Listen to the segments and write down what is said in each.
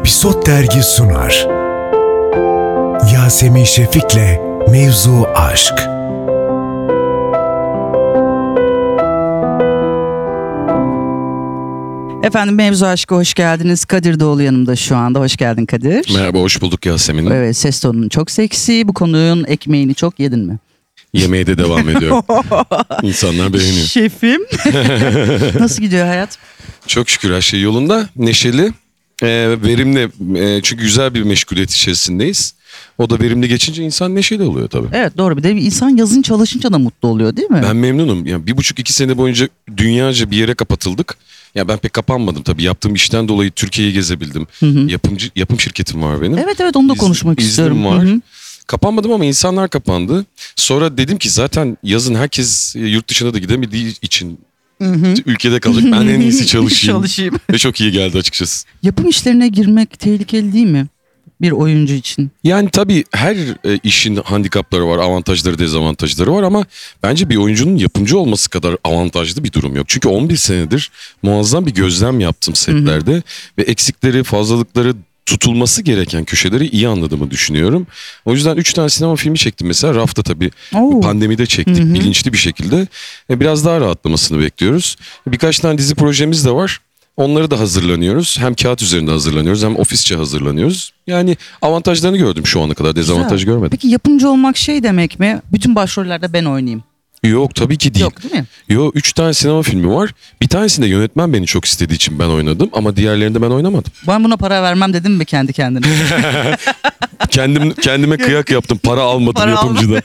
Episod Dergi sunar. Yasemin Şefik'le Mevzu Aşk. Efendim Mevzu Aşk'a hoş geldiniz. Kadir Doğulu yanımda şu anda. Hoş geldin Kadir. Merhaba, hoş bulduk Yasemin. Evet ses tonun çok seksi. Bu konunun ekmeğini çok yedin mi? Yemeğe de devam ediyor. İnsanlar beğeniyor. Şefim. Nasıl gidiyor hayat? Çok şükür her şey yolunda. Neşeli, e, verimli. E, çünkü güzel bir meşguliyet içerisindeyiz. O da verimli geçince insan neşeli oluyor tabii. Evet doğru bir de insan yazın çalışınca da mutlu oluyor değil mi? Ben memnunum. Yani bir buçuk iki sene boyunca dünyaca bir yere kapatıldık. Ya ben pek kapanmadım tabii. Yaptığım işten dolayı Türkiye'yi gezebildim. Yapımcı yapım şirketim var benim. Evet evet onu da konuşmak iznim istiyorum. var. Hı hı. Kapanmadım ama insanlar kapandı. Sonra dedim ki zaten yazın herkes e, yurt dışına da gidemediği için ülkede kalacak. Ben en iyisi çalışayım. Çalışayım. Ve çok iyi geldi açıkçası. Yapım işlerine girmek tehlikeli değil mi? Bir oyuncu için. Yani tabii her e, işin handikapları var, avantajları, dezavantajları var ama bence bir oyuncunun yapımcı olması kadar avantajlı bir durum yok. Çünkü 11 senedir muazzam bir gözlem yaptım setlerde ve eksikleri, fazlalıkları tutulması gereken köşeleri iyi anladığımı düşünüyorum. O yüzden 3 tane sinema filmi çektim mesela. Rafta tabii Oo. pandemide çektik bilinçli bir şekilde. E, Biraz daha rahatlamasını bekliyoruz. Birkaç tane dizi projemiz de var. Onları da hazırlanıyoruz. Hem kağıt üzerinde hazırlanıyoruz hem ofisçe hazırlanıyoruz. Yani avantajlarını gördüm şu ana kadar. Dezavantaj Güzel. görmedim. Peki yapımcı olmak şey demek mi? Bütün başrollerde ben oynayayım. Yok tabii ki değil. Yok değil mi? Yok üç tane sinema filmi var. Bir tanesinde yönetmen beni çok istediği için ben oynadım. Ama diğerlerinde ben oynamadım. Ben buna para vermem dedim mi kendi kendine? Kendim kendime kıyak yaptım. Para almadım Para yapımcıdan.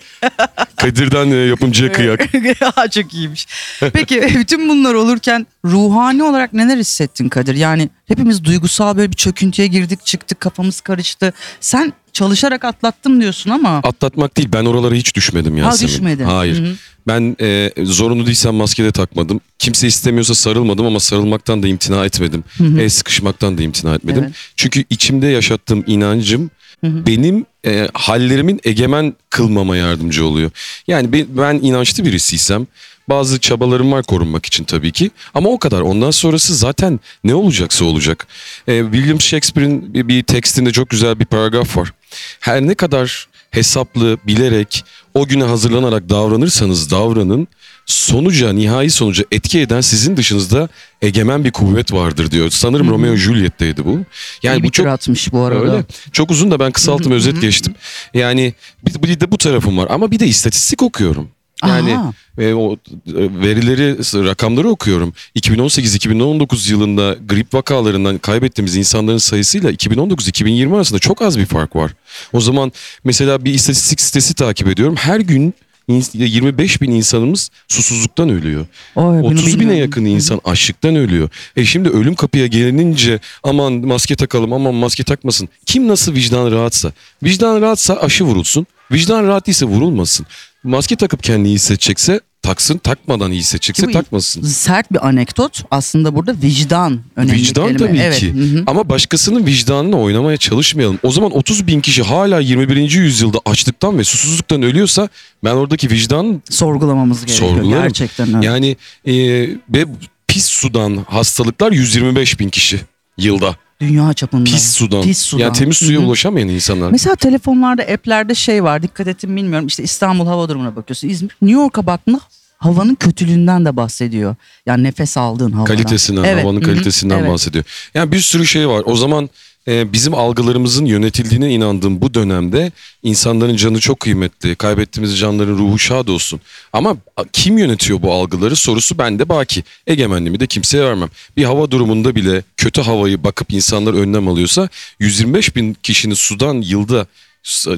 Kadir'den e, yapımcıya kıyak. Aa, Çok iyiymiş. Peki bütün bunlar olurken ruhani olarak neler hissettin Kadir? Yani hepimiz duygusal böyle bir çöküntüye girdik çıktık kafamız karıştı. Sen çalışarak atlattım diyorsun ama Atlatmak değil ben oralara hiç düşmedim Yasemin. düşmedin. Hayır. Hı hı. Ben e, zorunlu değilsem maske de takmadım. Kimse istemiyorsa sarılmadım ama sarılmaktan da imtina etmedim. El sıkışmaktan da imtina etmedim. Evet. Çünkü içimde yaşattığım inancım benim e, hallerimin egemen kılmama yardımcı oluyor. Yani ben, ben inançlı birisiysem bazı çabalarım var korunmak için tabii ki. Ama o kadar. Ondan sonrası zaten ne olacaksa olacak. E, William Shakespeare'in bir, bir tekstinde çok güzel bir paragraf var. Her ne kadar hesaplı, bilerek, o güne hazırlanarak davranırsanız davranın, sonuca, nihai sonuca etki eden sizin dışınızda egemen bir kuvvet vardır diyor. Sanırım Romeo Juliet'teydi bu. Yani iyi bu çok atmış bu arada. Öyle. Çok uzun da ben kısalttım özet geçtim. Yani bir, bir de bu tarafım var ama bir de istatistik okuyorum. Yani Aha. e, o e, verileri, rakamları okuyorum. 2018-2019 yılında grip vakalarından kaybettiğimiz insanların sayısıyla 2019-2020 arasında çok az bir fark var. O zaman mesela bir istatistik sitesi takip ediyorum. Her gün ins- 25 bin insanımız susuzluktan ölüyor. Oy, bunu 30 bine yakın insan açlıktan ölüyor. E şimdi ölüm kapıya gelinince aman maske takalım aman maske takmasın. Kim nasıl vicdan rahatsa. Vicdan rahatsa aşı vurulsun. Vicdan rahat değilse vurulmasın. Maske takıp kendini iyi hissedecekse taksın. Takmadan iyi hissedecekse Ki bu takmasın. Sert bir anekdot aslında burada vicdan önemli Vicdan kelime. tabii evet. ki. hı hı. Ama başkasının vicdanına oynamaya çalışmayalım. O zaman 30 bin kişi hala 21. yüzyılda açlıktan ve susuzluktan ölüyorsa ben oradaki vicdan Sorgulamamız gerekiyor sorgularım. gerçekten öyle. Yani e, ve pis sudan hastalıklar 125 bin kişi yılda. Dünya çapında. Pis sudan. Pis sudan. Yani temiz suya Hı hı. ulaşamayan insanlar. Mesela telefonlarda, app'lerde şey var. Dikkat ettim bilmiyorum. İşte İstanbul hava durumuna bakıyorsun. İzmir, New York'a baktığında havanın kötülüğünden de bahsediyor. Yani nefes aldığın havadan. Kalitesinden, Evet, havanın kalitesinden evet. bahsediyor. Yani bir sürü şey var. O zaman bizim algılarımızın yönetildiğine inandığım bu dönemde insanların canı çok kıymetli. Kaybettiğimiz canların ruhu şad olsun. Ama kim yönetiyor bu algıları sorusu bende baki. Egemenliğimi de kimseye vermem. Bir hava durumunda bile kötü havayı bakıp insanlar önlem alıyorsa 125 bin kişinin sudan yılda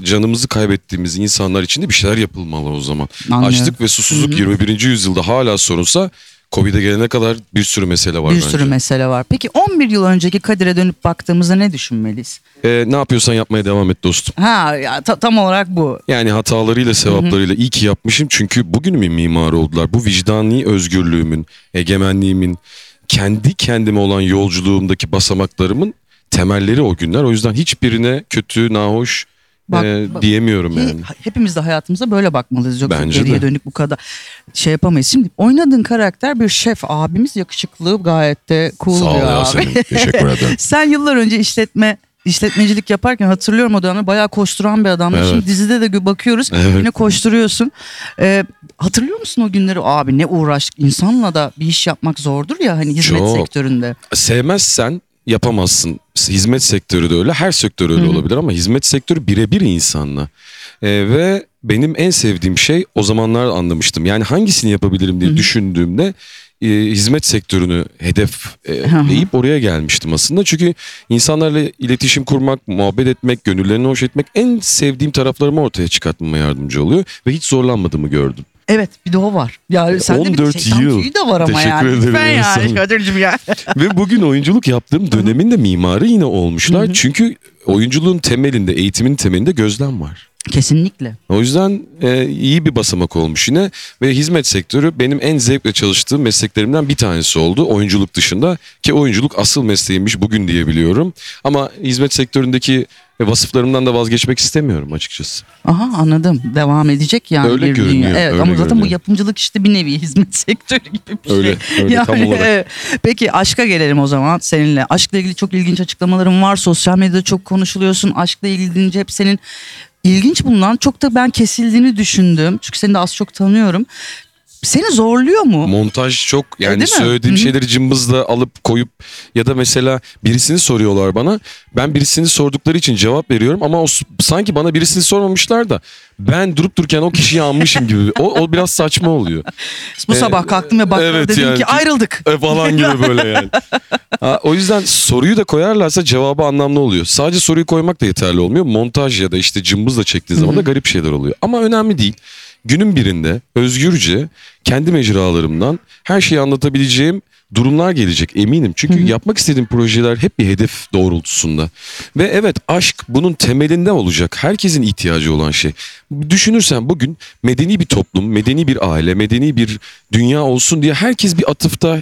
canımızı kaybettiğimiz insanlar için de bir şeyler yapılmalı o zaman. Anlıyorum. Açlık ve susuzluk 21. yüzyılda hala sorunsa Covid'e gelene kadar bir sürü mesele var Bir bence. sürü mesele var. Peki 11 yıl önceki Kadir'e dönüp baktığımızda ne düşünmeliyiz? Ee, ne yapıyorsan yapmaya devam et dostum. Ha ya, ta- tam olarak bu. Yani hatalarıyla sevaplarıyla iyi ki yapmışım çünkü bugünümün mimarı oldular. Bu vicdani özgürlüğümün, egemenliğimin, kendi kendime olan yolculuğumdaki basamaklarımın temelleri o günler. O yüzden hiçbirine kötü, nahoş Bak- e, bak- diyemiyorum yani. hepimiz de hayatımıza böyle bakmalıyız. Yoksa Bence geriye de. dönük bu kadar şey yapamayız. Şimdi oynadığın karakter bir şef abimiz yakışıklı gayet de cool Sağ ol. Yasemin. Teşekkür ederim. Sen yıllar önce işletme işletmecilik yaparken hatırlıyorum o dönemde bayağı koşturan bir adamdı. Evet. Şimdi dizide de bakıyoruz Evet. yine koşturuyorsun. Ee, hatırlıyor musun o günleri? Abi ne uğraş insanla da bir iş yapmak zordur ya hani hizmet Çok. sektöründe. Sevmezsen yapamazsın. Hizmet sektörü de öyle, her sektör öyle Hı hı. olabilir ama hizmet sektörü birebir insanla. Ee, ve benim en sevdiğim şey o zamanlar anlamıştım. Yani hangisini yapabilirim diye Hı hı. düşündüğümde e, hizmet sektörünü hedef e, deyip oraya gelmiştim aslında. Çünkü insanlarla iletişim kurmak, muhabbet etmek, gönüllerini hoş etmek en sevdiğim taraflarımı ortaya çıkartmama yardımcı oluyor. Ve hiç zorlanmadığımı gördüm. Evet bir de o var. Ya sende bir 14 şeytan yıl. tüyü de var ama Teşekkür yani. ederim yani Hanım. Kadir'cim ya. Ve bugün oyunculuk yaptığım dönemin de mimarı yine olmuşlar. Çünkü oyunculuğun temelinde, eğitimin temelinde gözlem var. Kesinlikle. O yüzden e, iyi bir basamak olmuş yine ve hizmet sektörü benim en zevkle çalıştığım mesleklerimden bir tanesi oldu oyunculuk dışında ki oyunculuk asıl mesleğimmiş bugün diyebiliyorum ama hizmet sektöründeki vasıflarımdan da vazgeçmek istemiyorum açıkçası. Aha anladım. Devam edecek yani. Öyle bir dünya. görünüyor, Evet öyle ama zaten bu görünüyor. yapımcılık işte bir nevi hizmet sektörü gibi bir Öyle, şey. öyle tam olarak. evet. Peki aşka gelelim o zaman seninle. Aşkla ilgili çok ilginç açıklamaların var. Sosyal medyada çok konuşuluyorsun. Aşkla ilgili deyince hep senin ilginç bulunan çok da ben kesildiğini düşündüm. Çünkü seni de az çok tanıyorum. Seni zorluyor mu? Montaj çok yani değil mi? söylediğim Hı hı. şeyleri cımbızla alıp koyup ya da mesela birisini soruyorlar bana. Ben birisini sordukları için cevap veriyorum ama o sanki bana birisini sormamışlar da ben durup dururken o kişiyi almışım gibi. O, o biraz saçma oluyor. Bu Ee, sabah kalktım ve baktım evet dedim yani. ki ayrıldık. E falan gibi böyle yani. Ha, o yüzden soruyu da koyarlarsa cevabı anlamlı oluyor. Sadece soruyu koymak da yeterli olmuyor. Montaj ya da işte cımbızla çektiği zaman da garip şeyler oluyor. Ama önemli değil. Günün birinde özgürce kendi mecralarımdan her şeyi anlatabileceğim durumlar gelecek eminim. Çünkü yapmak istediğim projeler hep bir hedef doğrultusunda. Ve evet aşk bunun temelinde olacak. Herkesin ihtiyacı olan şey. Düşünürsen bugün medeni bir toplum, medeni bir aile, medeni bir dünya olsun diye herkes bir atıfta,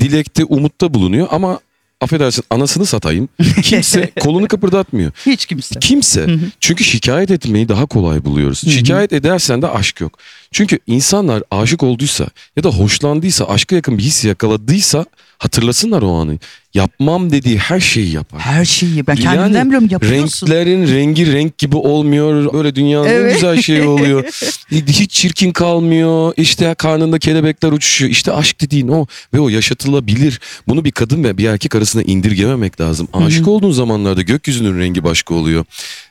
dilekte, umutta bulunuyor. Ama affedersin anasını satayım. Kimse kolunu kıpırdatmıyor. Hiç kimse. Kimse. Çünkü şikayet etmeyi daha kolay buluyoruz. Şikayet edersen de aşk yok. Çünkü insanlar aşık olduysa ya da hoşlandıysa, aşka yakın bir his yakaladıysa hatırlasınlar o anı. Yapmam dediği her şeyi yapar. Her şeyi ben Yani kendimden biliyorum yapıyorsun. Renklerin rengi renk gibi olmuyor. Böyle dünyanın en Evet. güzel şeyi oluyor. Hiç çirkin kalmıyor. İşte karnında kelebekler uçuşuyor. İşte aşk dediğin o. Ve o yaşatılabilir. Bunu bir kadın ve bir erkek arasında indirgememek lazım. Aşık olduğun zamanlarda gökyüzünün rengi başka oluyor.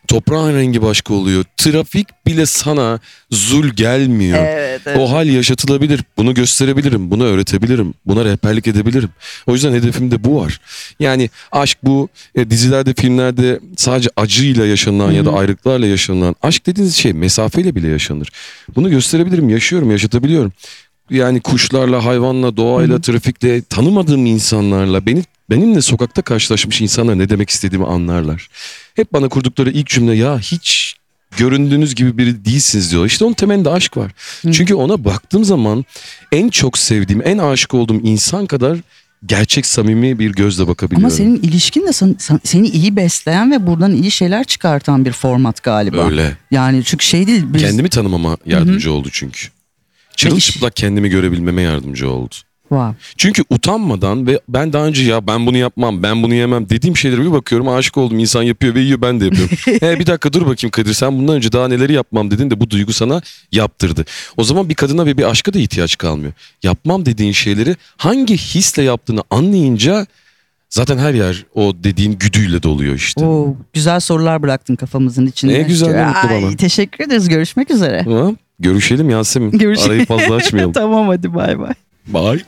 Toprağın rengi başka oluyor. Trafik bile sana zul gelmiyor. Evet, evet. O hal yaşatılabilir. Bunu gösterebilirim. Bunu öğretebilirim. Buna rehberlik edebilirim. O yüzden hedefimde bu var. Yani aşk bu e, dizilerde, filmlerde sadece acıyla yaşanılan ya da ayrılıklarla yaşanılan aşk dediğiniz şey mesafeyle bile yaşanır. Bunu gösterebilirim, yaşıyorum, yaşatabiliyorum. Yani kuşlarla, hayvanla, doğayla, trafikle, tanımadığım insanlarla, beni benimle sokakta karşılaşmış insanlar ne demek istediğimi anlarlar. Hep bana kurdukları ilk cümle ya hiç göründüğünüz gibi biri değilsiniz diyor. İşte onun temelinde aşk var. Çünkü ona baktığım zaman en çok sevdiğim, en aşık olduğum insan kadar gerçek samimi bir gözle bakabiliyorum. Ama senin ilişkin de sen- sen- seni iyi besleyen ve buradan iyi şeyler çıkartan bir format galiba. Öyle. Yani çünkü şey değil. Biz, Kendimi tanımama yardımcı oldu çünkü. Çırılçıplak kendimi görebilmeme yardımcı oldu. Wow. Çünkü utanmadan ve ben daha önce ya ben bunu yapmam, ben bunu yemem dediğim şeylere bir bakıyorum aşık oldum insan yapıyor ve yiyor ben de yapıyorum. He bir dakika dur bakayım Kadir sen bundan önce daha neleri yapmam dedin de bu duygu sana yaptırdı. O zaman bir kadına ve bir aşka da ihtiyaç kalmıyor. Yapmam dediğin şeyleri hangi hisle yaptığını anlayınca zaten her yer o dediğin güdüyle doluyor işte. Oo, güzel sorular bıraktın kafamızın içinde. Ne güzel, ne mutlu bana. Teşekkür ederiz. Görüşmek üzere. Tamam. Görüşelim Yasemin. Görüşelim. Arayı fazla açmayalım. tamam hadi bay bay. Bye.